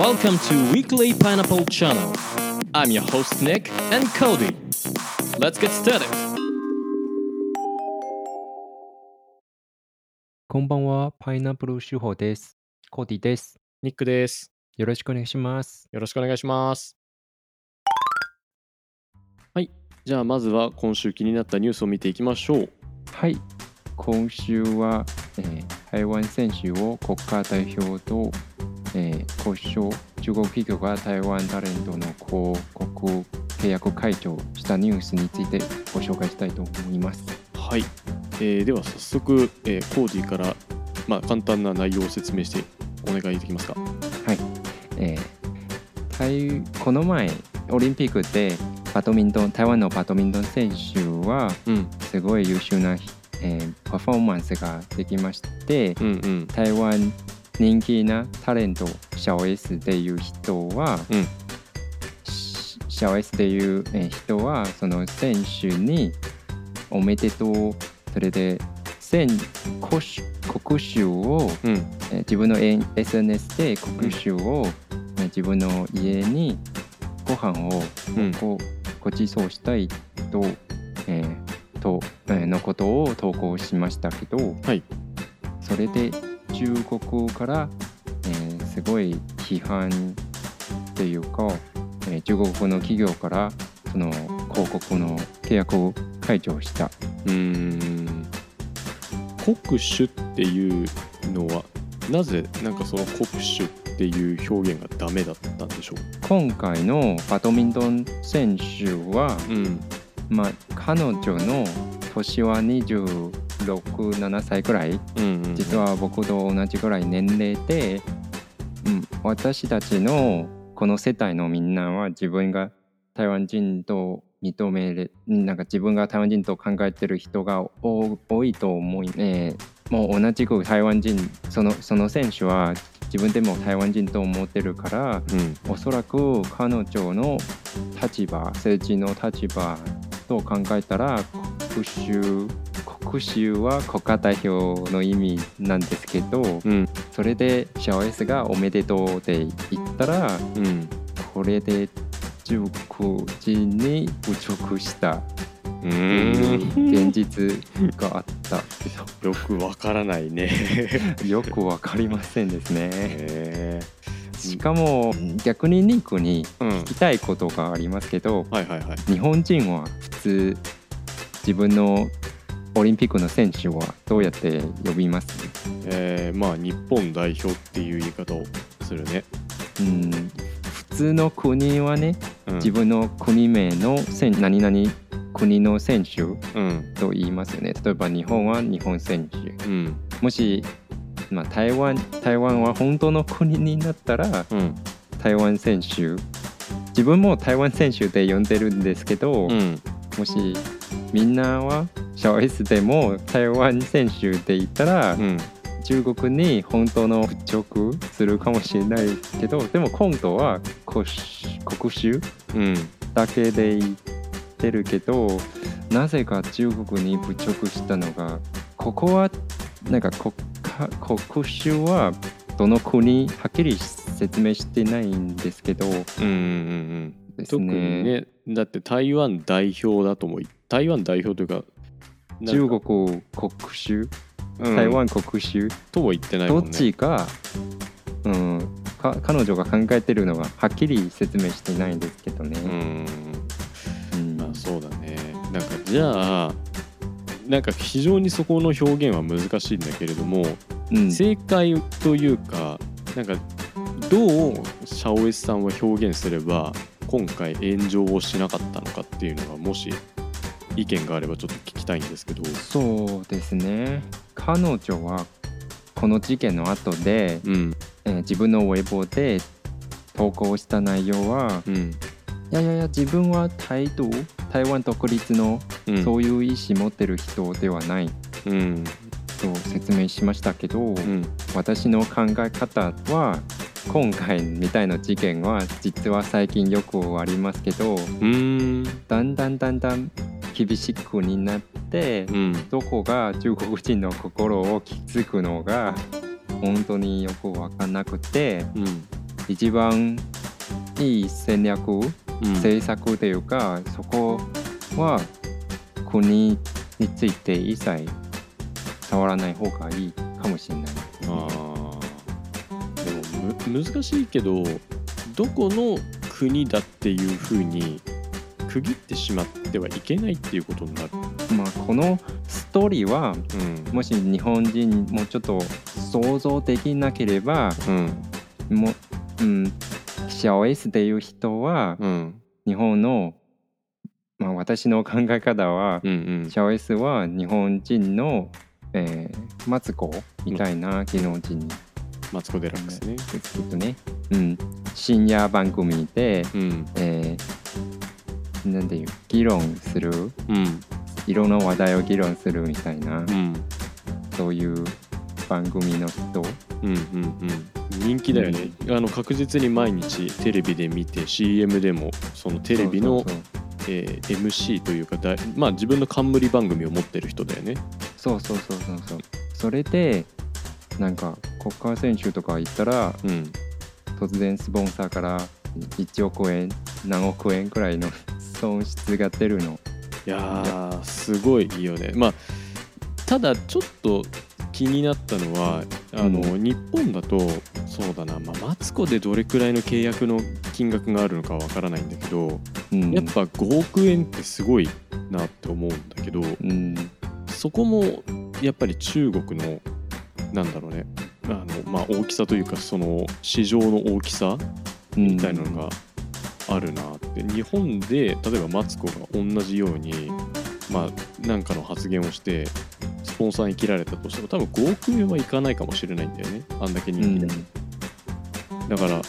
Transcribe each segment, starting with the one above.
Welcome to Weekly Pineapple Channel. I'm your host Nick and Cody. Let's get started. こんばんは、パイナップル手法です。コーディです。ニックです。よろしくお願いします。よろしくお願いします。はい。じゃあまずは今週気になったニュースを見ていきましょう。はい。今週は、えー台湾選手を国家代表と、えー交渉、中国企業が台湾タレントの広告契約解除したニュースについてご紹介したいと思います。はい。えーでは早速、えーコーディから、まあ、簡単な内容を説明してお願いできますか？はい。えー台この前、オリンピックでバドミントン、台湾のバドミントン選手は、うん。すごい優秀な、えーパフォーマンスができまして、うんうん。台湾人気なタレントシャオ S でいう人は、うん。シシャオ S でいうえー人はその選手におめでとうそれで選国主国主を、うん。えー自分の SNS で国主を、えー自分の家にご飯をうん。ごご馳走したいと,、えーとえーのことを投稿しましたけど、はい。それで中国から、えーすごい批判っていうか、えー中国の企業からその広告の契約を解除した。うーん国主っていうのはなぜなんかその国主っていう表現がダメだったんでしょ今回のバドミントン選手は、う。うん。まあ、彼女の年は26、7歳くらい。うんうん、実は僕と同じくらい年齢で、うん、私たちのこの世帯のみんなは自分が台湾人と認めるなんか自分が台湾人と考えてる人が多多いと思い、えーもう同じく台湾人そのその選手は自分でも台湾人と思ってるからうん。おそらく彼女の立場政治の立場と考えたら国衆国衆は国家代表の意味なんですけどうん。それでシャオ S が「おめでとう」って言ったらうん。これで中国人に侮辱した。現実があったよくわからないね。よくわかりませんですね。へしかも逆にニックに聞きたいことがありますけど。日本人は普通。自分のオリンピックの選手はどうやって呼びます？えー、まあ日本代表っていう言い方をするね。うん。普通の国はねうん、自分の国名の選何々国の選手うん。と言いますよね。例えば日本は日本選手。うん。もし、まあ、台湾台湾は本当の国になったらうん。台湾選手自分も台湾選手で呼んでるんですけど、うん。もしみんなはでも台湾選手で言ったら、うん。中国に本当の侮辱するかもしれないけどでも今度は国国主うん。だけで言ってるけどなぜか中国に侮辱したのがここはなんか国家国主はどの国はっきり説明してないんですけどうんうんうん。です特にねねだって台湾代表だともい台湾代表というか中か？国国主うん。台湾国主、とも言ってないどっもんね。ちが、うん、か彼女が考えてるのがはっきり説明してないんですけどね。うん。うん。まあそうだね。なんかじゃあなんか非常にそこの表現は難しいんだけれども、うん。正解というかなんかどうシャオエスさんは表現すれば今回炎上をしなかったのかっていうのがもし意見があればちょっとたいんですけど。そうですね。彼女はこの事件の後で、うん。えー自分のウェブで投稿した内容は、うん。いやいやいや自分は台独台湾独立のうん。そういう意思持ってる人ではない。うん。と説明しましたけど、うん。私の考え方は今回みたいな事件は実は最近よくありますけどうん。だんだんだんだん厳しくになって、うんどこが中国人の心を気づくのが本当によく分かんなくてうん一番いい戦略、うん政策というかそこは国について一切触らない方がいいかもしれない。あーでもむ難しいけどどこの国だっていうふうに区切ってしまってはいけないっていうことになる。まあこのストーリーはうん。もし日本人もちょっと想像できなければうん。もう、うん、シャオ S っていう人はうん。日本の、まあ、私の考え方は、うんうん。シャオ S は日本人の、えーマツコみたいな芸能人マツコ・デラックスね。ですけどね、うん、深夜番組で、うん。えーなんていう議論するうんいろんな話題を議論するみたいな、うん。そういう番組の人？うんうんうん。人気だよね、あの確実に毎日テレビで見て CM でもそのテレビのえー MC というかだいまあ自分の冠番組を持ってる人だよね。そうそうそうそうそう。それでなんか国家選手とか行ったらうん。突然スポンサーから1億円何億円くらいの 損失が出るの。いやーすごいいいよね。まあただちょっと気になったのはあの、う日本だとそうだな、まあ、マツコでどれくらいの契約の金額があるのかわからないんだけど、うん。やっぱ5億円ってすごいなって思うんだけどうん。そこもやっぱり中国のなんだろうねあの、まあ、大きさというかその市場の大きさみたいなのがあるなって。日本で例えばマツコが同じようにまあなんかの発言をしてスポンサーに切られたとしても多分5億円はいかないかもしれないんだよね。あんだけ人気で、だから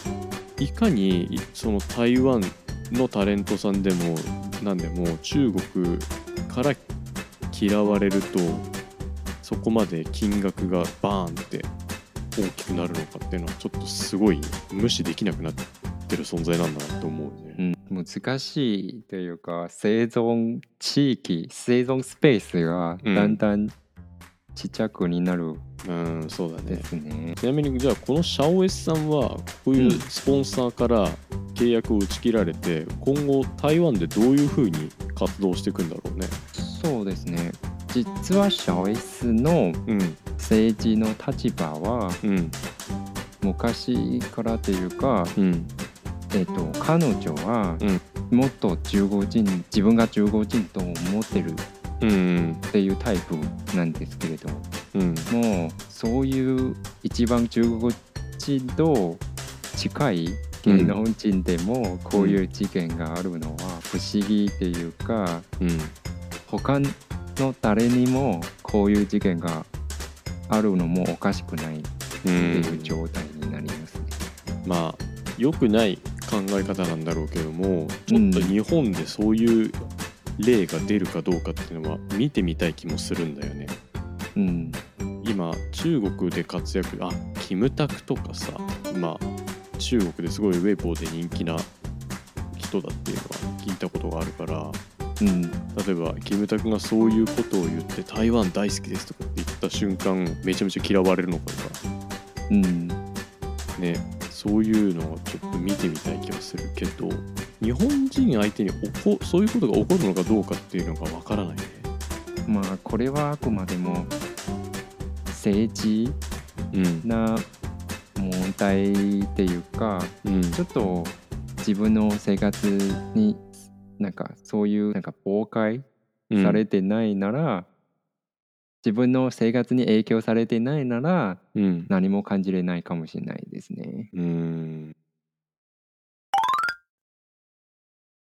いかにいその台湾のタレントさんでもなんでも中国から嫌われるとそこまで金額がバーンって大きくなるのかっていうのはちょっとすごい無視できなくなってる存在なんだなと思うね。うん難しいというか生存地域生存スペースがだんだんちっちゃくになるうん、そうだねで。すね。ちなみにじゃあこのシャオエスさんはこういうスポンサーから契約を打ち切られて今後台湾でどういうふうに活動していくんだろうね。そうですね。実はシャオ S のうん。政治の立場はうん。昔からというか、うん。えっと彼女はもっと中国人自分が中国人と思ってるうんっていうタイプなんですけれどうん。もうそういう一番中国人と近い芸能人でもこういう事件があるのは不思議っていうかうん他の誰にもこういう事件があるのもおかしくないっていう状態になりますね。まあ良くない考え方なんだろうけどもちょっと日本でそういう例が出るかどうかっていうのは見てみたい気もするんだよね。うん、今中国で活躍あキムタクとかさまあ中国ですごいウェイボーで人気な人だっていうのは聞いたことがあるからうん、例えばキムタクがそういうことを言って台湾大好きですとかって言った瞬間めちゃめちゃ嫌われるのかとか。うん、ねそういうのをちょっと見てみたい気がするけど日本人相手に起こそういうことが起こるのかどうかっていうのがわからないね。まあこれはあくまでも政治うん。な問題っていうかうん。ちょっと自分の生活になんかそういうなんか妨害うんされてないなら、自分の生活に影響されてないならうん何も感じれないかもしれないですね。うん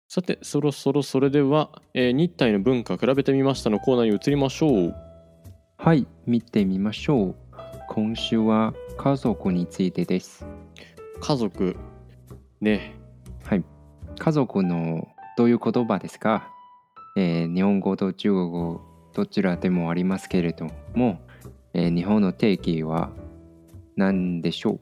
さてそろそろそれでは、えー日体の文化比べてみましたのコーナーに移りましょう。はい、見てみましょう。今週は家族についてです。家族ねはい。家族のどういう言葉ですか、えー日本語と中国語どちらでもありますけれども、えー日本の定義は何でしょう？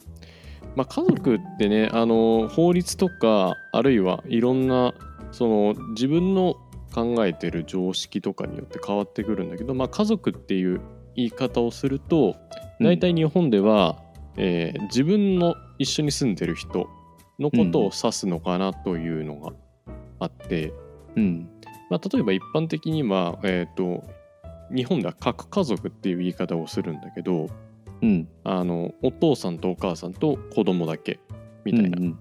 まあ、家族ってねあの法律とかあるいはいろんなその自分の考えてる常識とかによって変わってくるんだけど、まあ、家族っていう言い方をすると大体日本では、えー自分の一緒に住んでる人のことを指すのかなというのがあって、うん。まあ、例えば一般的には、えー、と日本では核家族っていう言い方をするんだけどうん。あのお父さんとお母さんと子供だけみたいな。うん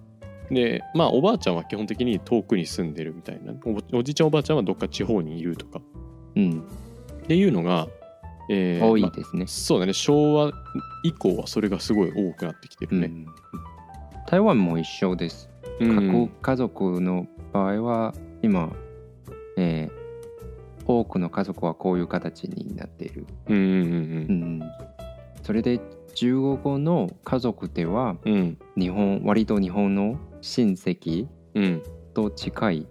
でまあおばあちゃんは基本的に遠くに住んでるみたいな。おおじいちゃんおばあちゃんはどっか地方にいるとか。うん。っていうのが、えーまあ多いですね、そうだね。昭和以降はそれがすごい多くなってきてるね。うん。台湾も一緒です。うん。各家族の場合は今、えー多くの家族はこういう形になっている、うんうんうん、それで中国語の家族ではうん。うん日本割と日本の親戚うん。と近い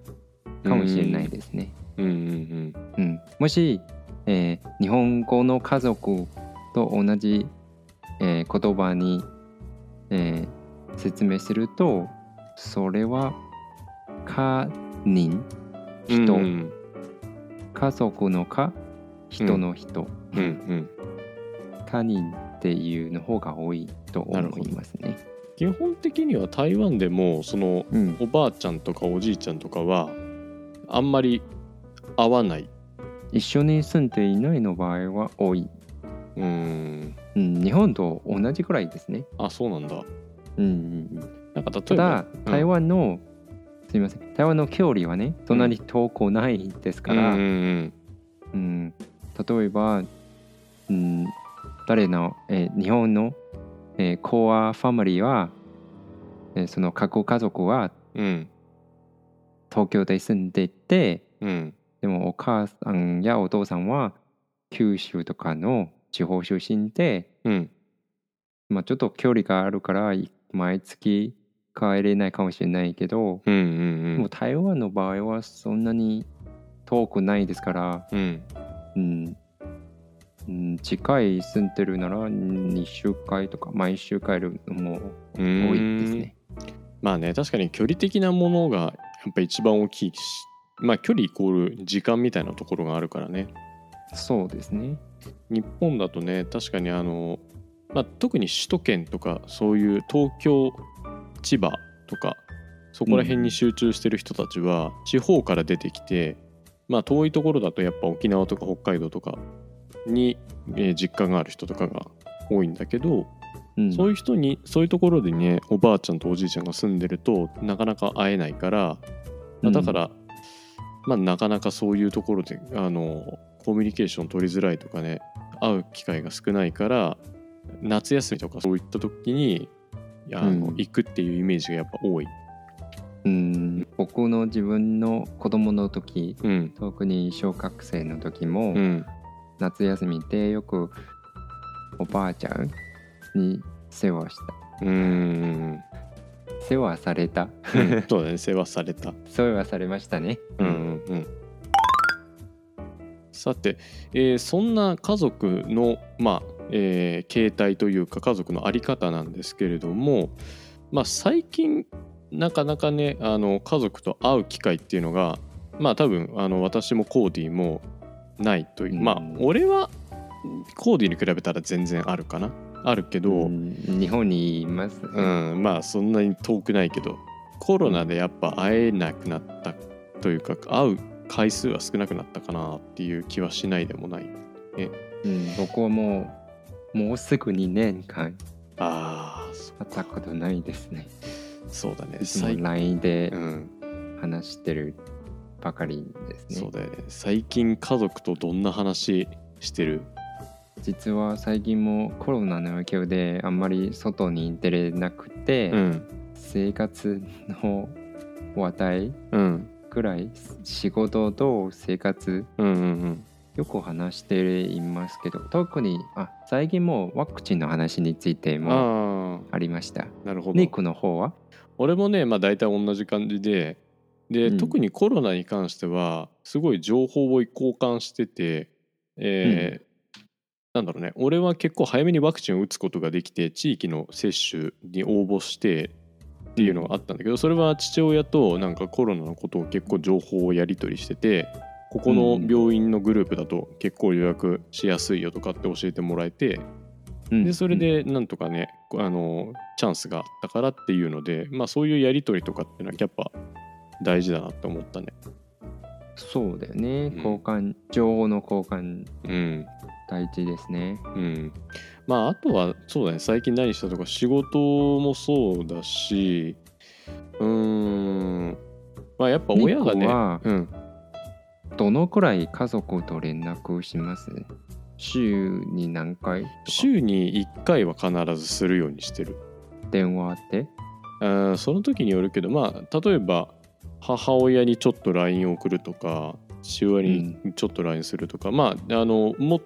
かもしれないですね、もし、えー日本語の家族と同じ、えー言葉に、えー説明するとそれは家人？うん人、うん。家族の家人の人、うんうん。他人っていうの方が多いと思いますね。基本的には台湾でもそのうん、おばあちゃんとかおじいちゃんとかはあんまり合わない。一緒に住んでいないの場合は多い、うーん。うん、日本と同じくらいですね。あそうなんだ。うんうんうん、なんか例たえばだ台湾の、すみません。台湾の距離はね隣遠くないですから、うんうんうん、例えば、うん、誰の、えー日本の、えーコアファミリーは、えーその各家族はうん。うん東京で住んでてうん。でもお母さんやお父さんは九州とかの地方出身で、うん。まあ、ちょっと距離があるからい毎月帰れないかもしれないけど、うんうんもう台湾の場合はそんなに遠くないですから、うん。うん。うん、近い住んでるなら2週間とか毎週帰るのも多いですね。まあね確かに距離的なものがやっぱ一番大きいしまあ距離イコール時間みたいなところがあるからね。そうですね。日本だとね確かにあの、まあ、特に首都圏とかそういう東京千葉とかそこら辺に集中してる人たちは地方から出てきて、まあ遠いところだとやっぱ沖縄とか北海道とかに、えー実家がある人とかが多いんだけど、うん、そういう人にそういうところでねおばあちゃんとおじいちゃんが住んでるとなかなか会えないから、まあだから、まあなかなかそういうところであのコミュニケーション取りづらいとかね会う機会が少ないから夏休みとかそういった時にあの、うん。行くっていうイメージがやっぱ多い。うん、僕の自分の子供の時うん。特に小学生の時も、うん。夏休みでよくおばあちゃんに世話した。うーん。世話された？うん。そうだね世話された。世話されましたね。うんうんうん。さて、えーそんな家族の、まあえー形態というか家族の在り方なんですけれども、まあ、最近なかなかねあの家族と会う機会っていうのがまあ多分あの私もコーディもないという、うん。まあ俺はコーディに比べたら全然あるかな。あるけど、うん。日本にいます、うん、まあそんなに遠くないけどコロナでやっぱ会えなくなったというか会う回数は少なくなったかなっていう気はしないでもない。うん。僕はもうもうすぐ2年間。ああ会ったことないですね。そうだね。いつも最 LINE でうん。話してるばかりですね。そうだよね。最近家族とどんな話してる？実は最近もコロナの影響であんまり外に出れなくて、うん。生活の話題うん。くらい仕事と生活うんうんうんよく話していますけど特にあ最近もワクチンの話についてもあありました。あなるほど。ニックの方は？俺もねまあ大体同じ感じでで、うん。特にコロナに関してはすごい情報を交換してて、えーなんだろうね俺は結構早めにワクチンを打つことができて地域の接種に応募してっていうのがあったんだけどそれは父親となんかコロナのことを結構情報をやり取りしててここの病院のグループだと結構予約しやすいよとかって教えてもらえてうん。でそれでなんとかねあのチャンスがあったからっていうのでまあそういうやり取りとかっていうのはやっぱ大事だなって思ったね。そうだよね、ん。交換情報の交換。うん。大事ですね。うん。まああとはそうだね。最近何したとか仕事もそうだしうーん。まあやっぱ親がねうんどのくらい家族と連絡します？週に何回週に1回は必ずするようにしてる。電話って？その時によるけどまあ例えば母親にちょっと LINE を送るとか父親にちょっと LINE するとか、まああのも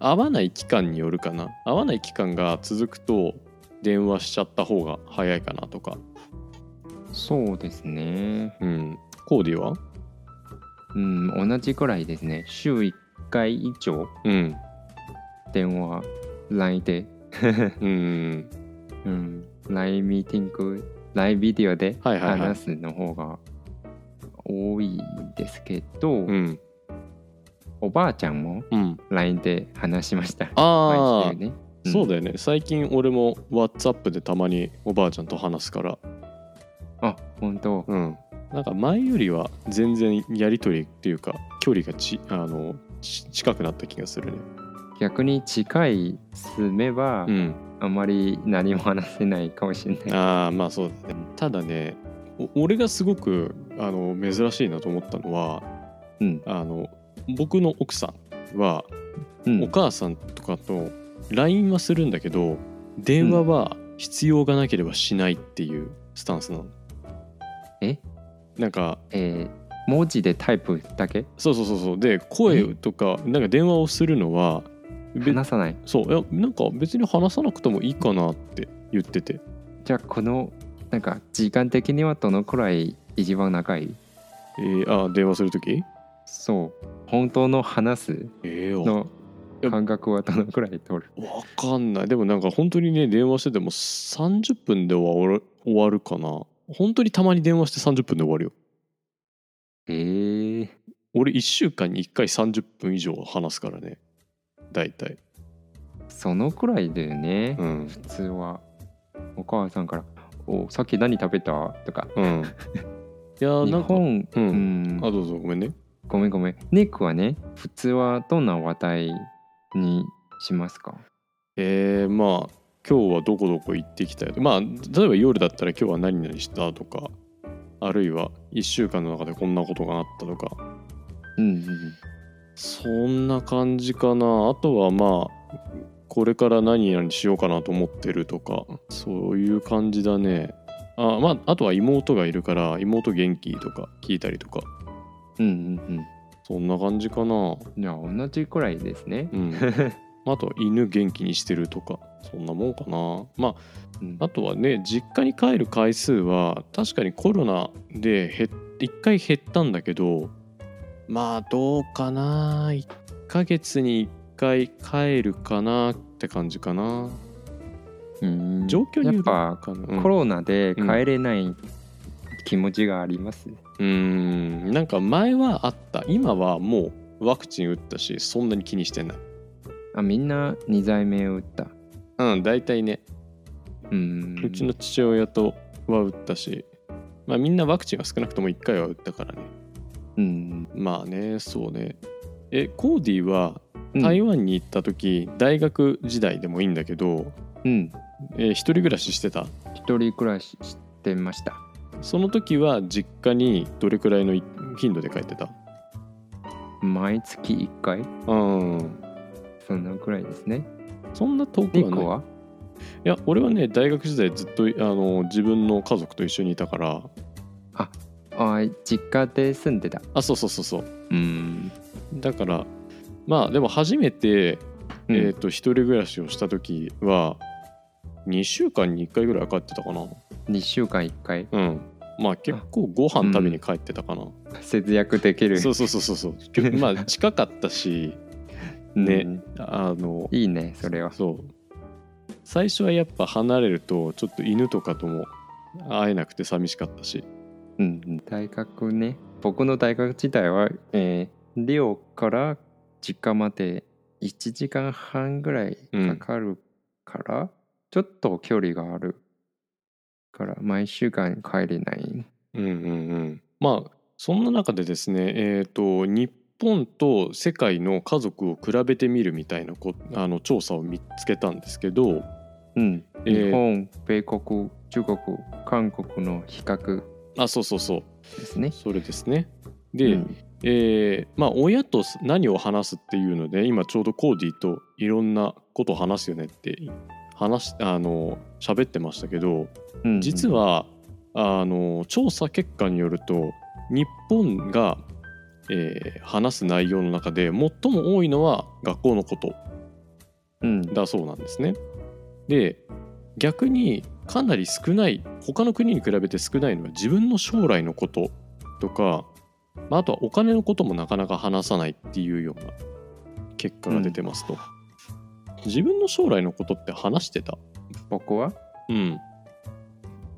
合わない期間によるかな。合わない期間が続くと電話しちゃった方が早いかなとか。そうですね。うん。コーディは？うん同じくらいですね。週1回以上うん電話 LINE で。うん。うん LINE ミーティング LINE ビデオで話すの方が多いですけど、うん。おばあちゃんもうん。LINE で話しました。ああ、毎週ね。そうだよね。最近俺も WhatsApp でたまにおばあちゃんと話すから。あ本当。うんなんか前よりは全然やり取りっていうか距離がちあのち近くなった気がするね。逆に近い住めば、うん。あまり何も話せないかもしれない。ああまあそうだね。ただねお俺がすごくあの珍しいなと思ったのはうん。あの僕の奥さんはうん。お母さんとかと LINE はするんだけど電話は必要がなければしないっていうスタンスなの。え？なんかえー文字でタイプだけ？そうそうそうそう。で声とかなんか電話をするのはべ話さない？そういやなんか別に話さなくてもいいかなって言ってて。じゃあこのなんか時間的にはどのくらい一番長い？えー、あ電話するとき？そう。本当の話す？の感覚はどのくらい取る？わかんない。でもなんか本当にね電話してても30分では終わるかな本当にたまに電話して30分で終わるよ。え。ー、俺1週間に1回30分以上話すからね。大体。そのくらいだよね、うん。普通は。お母さんから「おさっき何食べた?」とか。うん。いやー日なんか本ううん。んあどうぞごめんね。ごめんごめん。ネックはね普通はどんな話題にしますか？えー、まあ今日はどこどこ行ってきたよまあ例えば夜だったら今日は何々したとかあるいは1週間の中でこんなことがあったとか。うんうんそんな感じかな。あとはまあこれから何々しようかなと思ってるとかそういう感じだね。あまああとは妹がいるから妹元気とか聞いたりとか。うんうんそんな感じかな。うんじゃあ同じくらいですね。うん あとは犬元気にしてるとかそんなもんかな。まあうん。あとはね実家に帰る回数は確かにコロナで減っ1回減ったんだけどまあどうかな。1ヶ月に1回帰るかなって感じかな。うん。状況によるやっぱかな。うん。コロナで帰れない気持ちがあります、うーん。なんか前はあった。今はもうワクチン打ったしそんなに気にしてないあみんな2剤目を打った。うん大体ね。うん。うちの父親とは打ったしまあみんなワクチンは少なくとも1回は打ったからね。うん。まあねそうね。えコーディはうん。台湾に行った時、大学時代でもいいんだけど、うん。えー一人暮らししてた？一人暮らししてました。その時は実家にどれくらいのい頻度で帰ってた？毎月1回？うんそんなくらいですね。そんな遠くはない。いや俺はね大学時代ずっとあの自分の家族と一緒にいたから。あ実家で住んでた。あそうそうそうそう。うん。だからまあでも初めて、うん。えー、と一人暮らしをした時は2週間に1回ぐらい帰ってたかな。2週間1回？うん。まあ結構ご飯食べに帰ってたかな、節約できる。そうそうそうそうそう。まあ近かったしね。うん。あのいいねそれは。そう。最初はやっぱ離れるとちょっと犬とかとも会えなくて寂しかったし。うんうん。大学ね。僕の大学時代は、えー、リオから実家まで1時間半ぐらいかかるからちょっと距離がある。から毎週間帰れない。うんうんうん。まあそんな中でですねえっ、と日本と世界の家族を比べてみるみたいなこあの調査を見つけたんですけどうん、えー日本米国中国韓国の比較あそうそうそう。ですね。それですね。で、うん。えーまあ親と何を話すっていうので今ちょうどコーディといろんなことを話すよねって話しあの喋ってましたけどうん。実はあの調査結果によると日本が、えー話す内容の中で最も多いのは学校のこと。うん。だそうなんですね。で逆にかなり少ない他の国に比べて少ないのは自分の将来のこととか、まあ、あとはお金のこともなかなか話さないっていうような結果が出てますと。自分の将来のことって話してた？僕は？うん。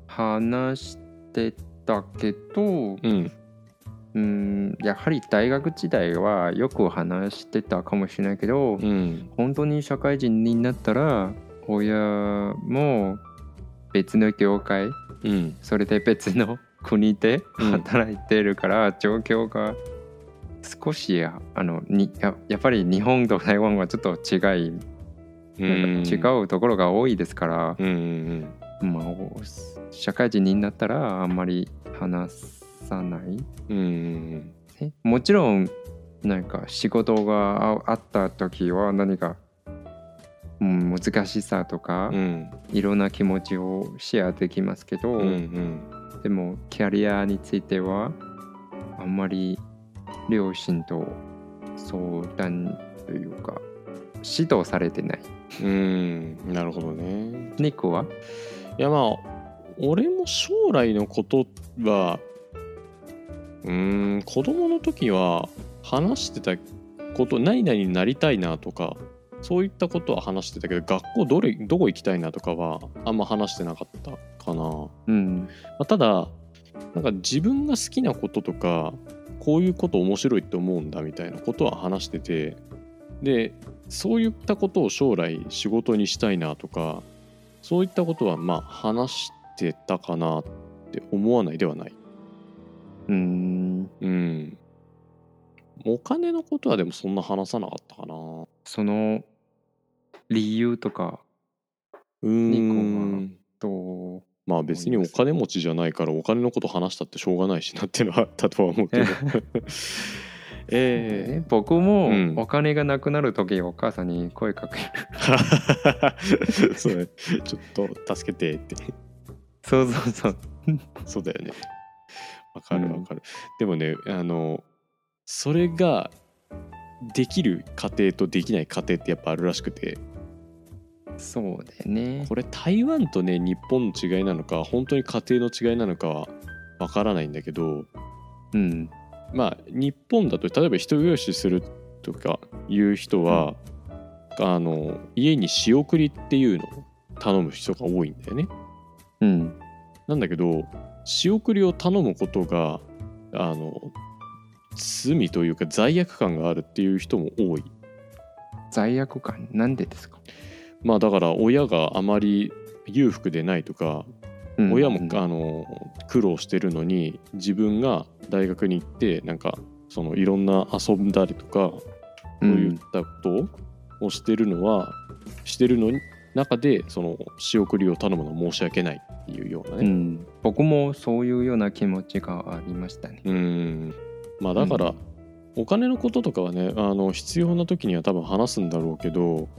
話してたけどうんうんやはり大学時代はよく話してたかもしれないけど、うん。本当に社会人になったら親も別の業界うん。それで別の国でうん。働いてるから、状況が少しあのにややっぱり日本と台湾はちょっと違い、なんか違うところが多いですから、うんうんまあ、社会人になったらあんまり話さない、うん。うんねもちろんなんか仕事がああった時は何か、うん、難しさとか、うん。いろんな気持ちをシェアできますけど、うんうん。でもキャリアについてはあんまり両親と相談というか指導されてない。うん。なるほどね。ニコは？いやまあ俺も将来のことはうーん子供の時は話してたこと何々になりたいなとかそういったことは話してたけど学校どれどこ行きたいなとかはあんま話してなかったかな。まうん。あ、ただなんか自分が好きなこととかこういうこと面白いって思うんだみたいなことは話しててでそういったことを将来仕事にしたいなとかそういったことはまあ話してたかなって思わないではない。うん。うん。お金のことはでもそんな話さなかったかな。その理由とかうーニん。と、まあ別にお金持ちじゃないからお金のこと話したってしょうがないしなっていうのはあったとは思うけど。ええね 僕もうんお金がなくなる時お母さんに声かける。そうねちょっと助けてって。そうそうそう。そうだよね。わかるうんわかる。でもね、あの、それができる家庭とできない家庭ってやっぱあるらしくて、そうだよね。これ台湾とね、日本の違いなのか、本当に家庭の違いなのかはわからないんだけど、うん。まあ、日本だと例えば一人暮らしするとかいう人は、あの家に仕送りっていうのを頼む人が多いんだよね。うん。なんだけど仕送りを頼むことがあの罪というか罪悪感があるっていう人も多い。罪悪感？なんでですか、まあだから親があまり裕福でないとか、うん親もあの苦労してるのに自分が大学に行ってなんかそのいろんな遊んだりとかそういったことをしてるのは、してるのに中でその仕送りを頼むのは申し訳ないっていうようなね。うん、僕もそういうような気持ちがありましたね。うんまあだから、うんお金のこととかはねあの必要な時には多分話すんだろうけど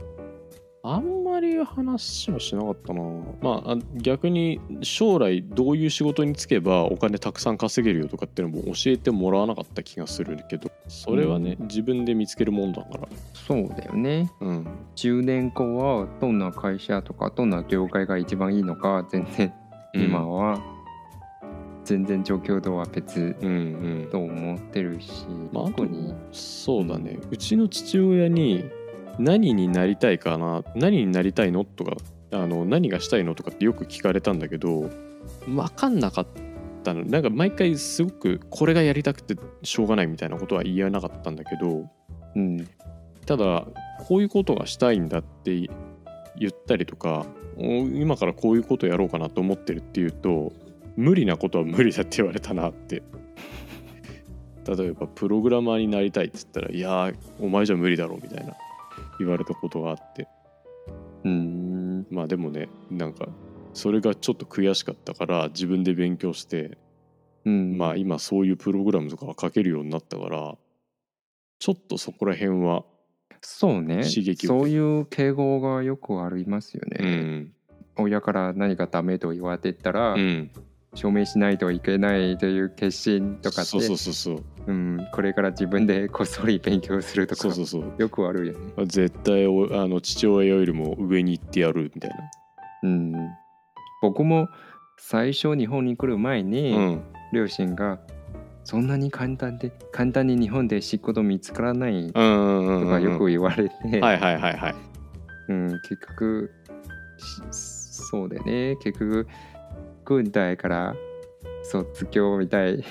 あんまり話はしなかったな。まああ逆に将来どういう仕事に就けばお金たくさん稼げるよとかっていうのも教えてもらわなかった気がするけどそれはね、自分で見つけるもんだから。そうだよね。うん。10年後はどんな会社とかどんな業界が一番いいのか全然今は全然状況とは別うんうん。と思ってるし、まあ、あに。そうだね、うちの父親に何になりたいかな何になりたいのとかあの何がしたいのとかってよく聞かれたんだけど分かんなかったの。なんか毎回すごくこれがやりたくてしょうがないみたいなことは言えなかったんだけどうん。ただこういうことがしたいんだって言ったりとかお今からこういうことやろうかなと思ってるっていうと無理なことは無理だって言われたなって。例えばプログラマーになりたいって言ったらいやーお前じゃ無理だろうみたいな言われたことがあって。うん。まあでもねなんかそれがちょっと悔しかったから自分で勉強してうん。まあ今そういうプログラムとかは書けるようになったからちょっとそこら辺はそうね。刺激を。そういう傾向がよくありますようね、ん。親から何かダメと言われてたら、うん証明しないといけないという決心とかってそうそうそうそう。うん、これから自分でこっそり勉強するとかそうそうそう。よくあるよね。絶対おあの父親よりも上に行ってやるみたいな。うん、僕も最初日本に来る前に、うん。両親がそんなに簡単で簡単に日本で仕事見つからないとかよく言われて、はいはいはいはいうん、結局しそうでね。結局軍隊から卒業みたい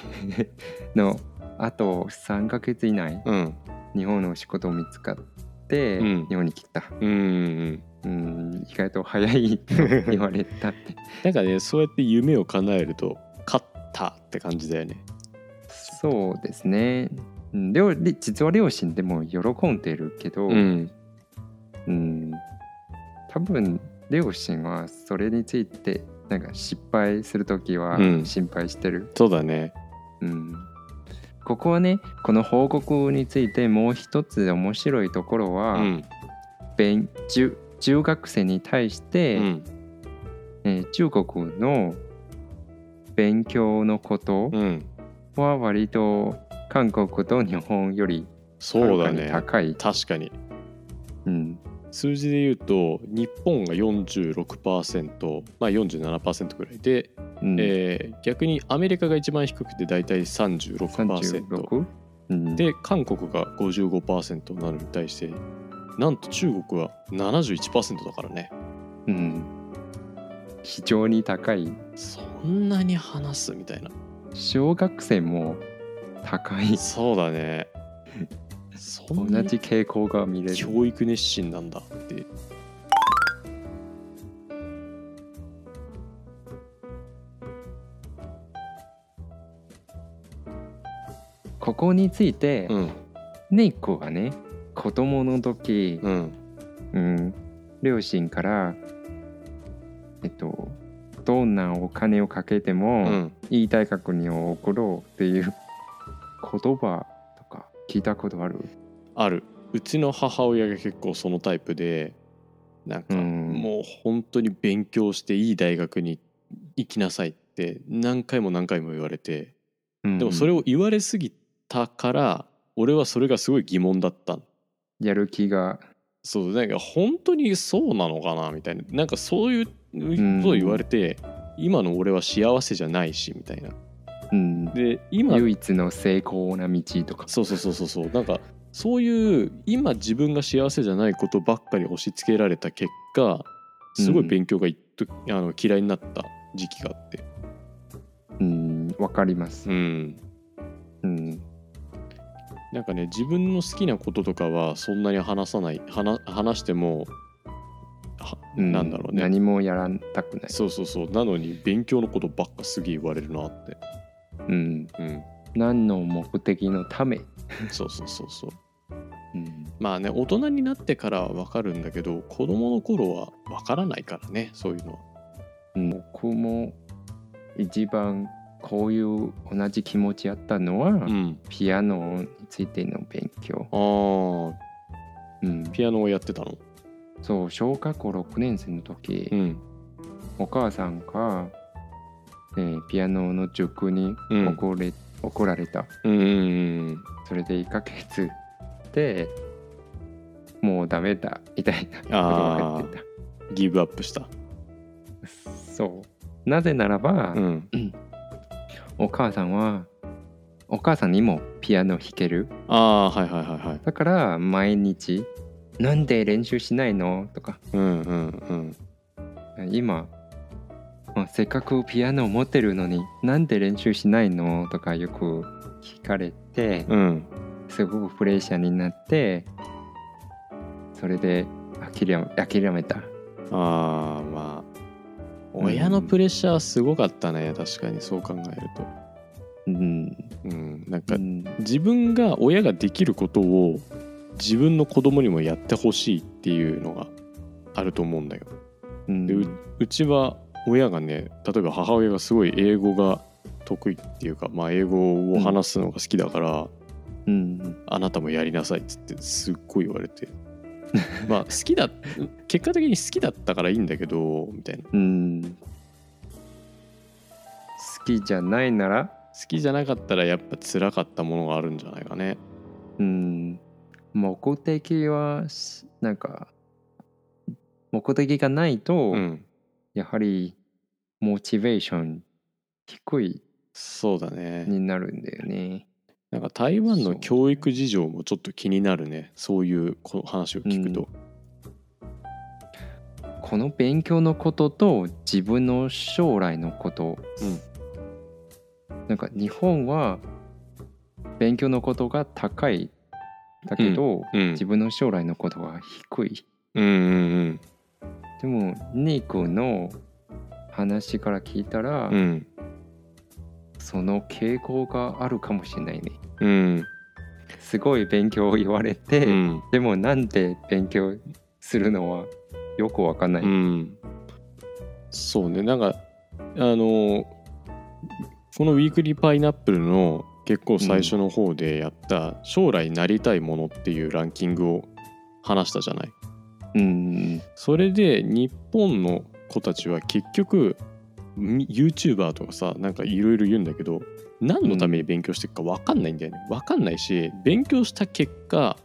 の。あと3ヶ月以内。うん。日本の仕事見つかって、うん。日本に来た、うんうんうん、意外と早いと言われたって。なんかねそうやって夢を叶えると勝ったって感じだよね。そうですね。うん両実は両親でも喜んでるけど、うん。うん、多分両親はそれについてなんか失敗するときはうん。心配してる、そうだね。うん。ここはねこの報告についてもう一つ面白いところうは、ん。勉中中学生に対して、うん。えー中国の勉強のことうん。は割と韓国と日本よりはるかにそうだね高い、確かに。うん数字で言うと日本が46%まあ47%ぐらいで、うん。えー逆にアメリカが一番低くて大体36% 36? うん、で韓国が55%なのに対してなんと中国は71%だからね。うん、非常に高い。そんなに話すみたいな。小学生も高い。そうだねそんなに同じ傾向が見れる。教育熱心なんだって。ここについて、うん。ネイコがね子供の時、うん。うん、両親からえっとどんなお金をかけてうも、ん。いい大学に送ろうっていう言葉聞いたことある？ある。うちの母親が結構そのタイプでなんかうん。もう本当に勉強していい大学に行きなさいって何回も何回も言われてでもそれをを言われすぎたから俺はそれがすごい疑問だったやる気が。そうなんか本当にそうなのかなみたいな。なんかそういうことを言われて、今の俺は幸せじゃないしみたいなうん、で今唯一の成功な道とか。そうそうそうそう。そうなんかそういう今自分が幸せじゃないことばっかり押し付けられた結果すごい勉強がいっと、あの嫌いになった時期があって。うん。わかります。うん。うん。なんかね自分の好きなこととかはそんなに話さない話話してもはうん。なんだろうね。何もやらんたくない。そうそうそう。なのに勉強のことばっかすげえ言われるなってうん。うん。何の目的のため、そうそうそうそう。うん、まあね大人になってからは分かるんだけど子供の頃は分からないからねそういうのは。僕も一番こういう同じ気持ちあったのは、うん。ピアノについての勉強、あうん。あ、ピアノをやってたの？そう小学校6年生の時、うん。お母さんが、えーピアノの塾にうん。怒れ、怒られた。うんそれで1ヶ月でもうダメだみたいな。ことが言ってた。ギブアップした。そう。なぜならば、うん。お母さんはお母さんにもピアノ弾ける。ああーはいはいはいはい。だから毎日「なんで練習しないの?」とか。うんうんうん。今、まあせっかくピアノを持ってるのになんで練習しないの？とかよく聞かれてうん。すごくプレッシャーになってそれで諦め諦めた。ああまあ。うん。親のプレッシャーはすごかったね確かにそう考えると。うん。うんなんかうん。自分が親ができることを自分の子供にもやってほしいっていうのがあると思うんだよ。うん。でううちは親がね例えば母親がすごい英語が得意っていうか、まあ、英語を話すのが好きだから、うんあなたもやりなさいっつってすっごい言われて。まあ好きだ結果的に好きだったからいいんだけどみたいな。うん。好きじゃないなら？好きじゃなかったらやっぱ辛かったものがあるんじゃないかね。うん。目的はしなんか目的がないと、うん。やはりモチベーション低いそうだね。になるんだよね。なんか台湾の教育事情もちょっと気になるね。そういうこの話を聞くと、この勉強のことと自分の将来のこと、うん。なんか日本は勉強のことが高いだけど、うん。自分の将来のことが低い。うんうん。でもニークの話から聞いたら、うん。うんその傾向があるかもしれないね。うん。すごい勉強を言われて、うん。でもなんで勉強するのはよくわかんない。うん。そうね。なんかあのこの「ウィークリーパイナップル」の結構最初の方でやった「将来なりたいもの」っていうランキングを話したじゃない。うん。それで日本の子たちは結局み YouTuber とかさなんかいろいろ言うんだけど何のために勉強していくか分かんないんだよね。分かんないし勉強した結果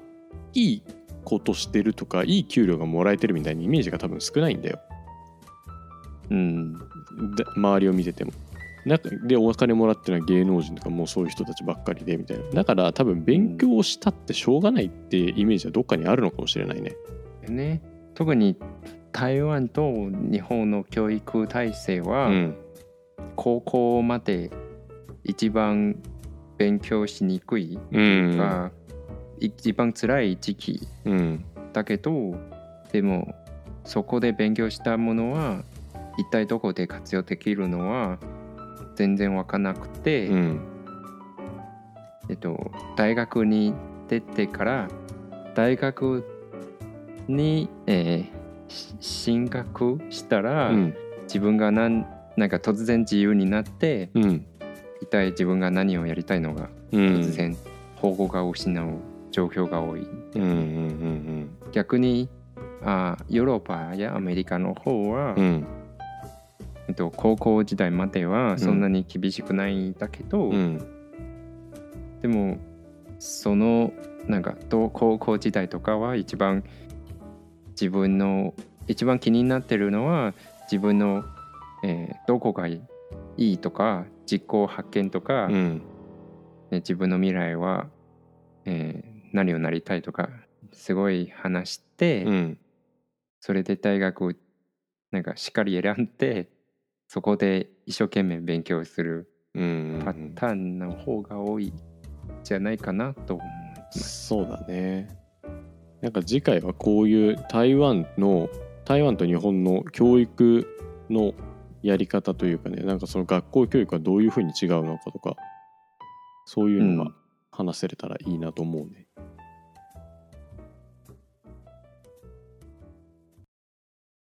いいことしてるとかいい給料がもらえてるみたいなイメージが多分少ないんだよ。うん。で周りを見てても。なんかでお金もらってるのは芸能人とかもうそういう人たちばっかりでみたいな。だから多分勉強をしたってしょうがないってイメージはどっかにあるのかもしれないね。ね、特に台湾と日本の教育体制は、うん。高校まで一番勉強しにくいうん。が、一番辛い時期うん。だけどでもそこで勉強したものは一体どこで活用できるのは全然わからなくて、うん。えっと、大学に出てから大学に、えーし進学したら、うん。自分がなんなんか突然自由になってうん。一体自分が何をやりたいのがうん。突然保護が失う状況が多い、逆にあヨーロッパやアメリカの方は、うん。うんえっと、高校時代まではそんなに厳しくないんだけど、うん。でもそのなんか高校時代とかは一番自分の一番気になってるのは自分の、えーどこがいいとか実行発見とか、うん。ね自分の未来は、えー何をなりたいとかすごい話して、うん。それで大学なんかしっかり選んでそこで一生懸命勉強するうん。パターンの方が多いじゃないかなと思います。そうだねなんか次回はこういう台湾の台湾と日本の教育のやり方というかねなんかその学校教育がどういうふうに違うのかとかそういうのが話せれたらいいなと思うね。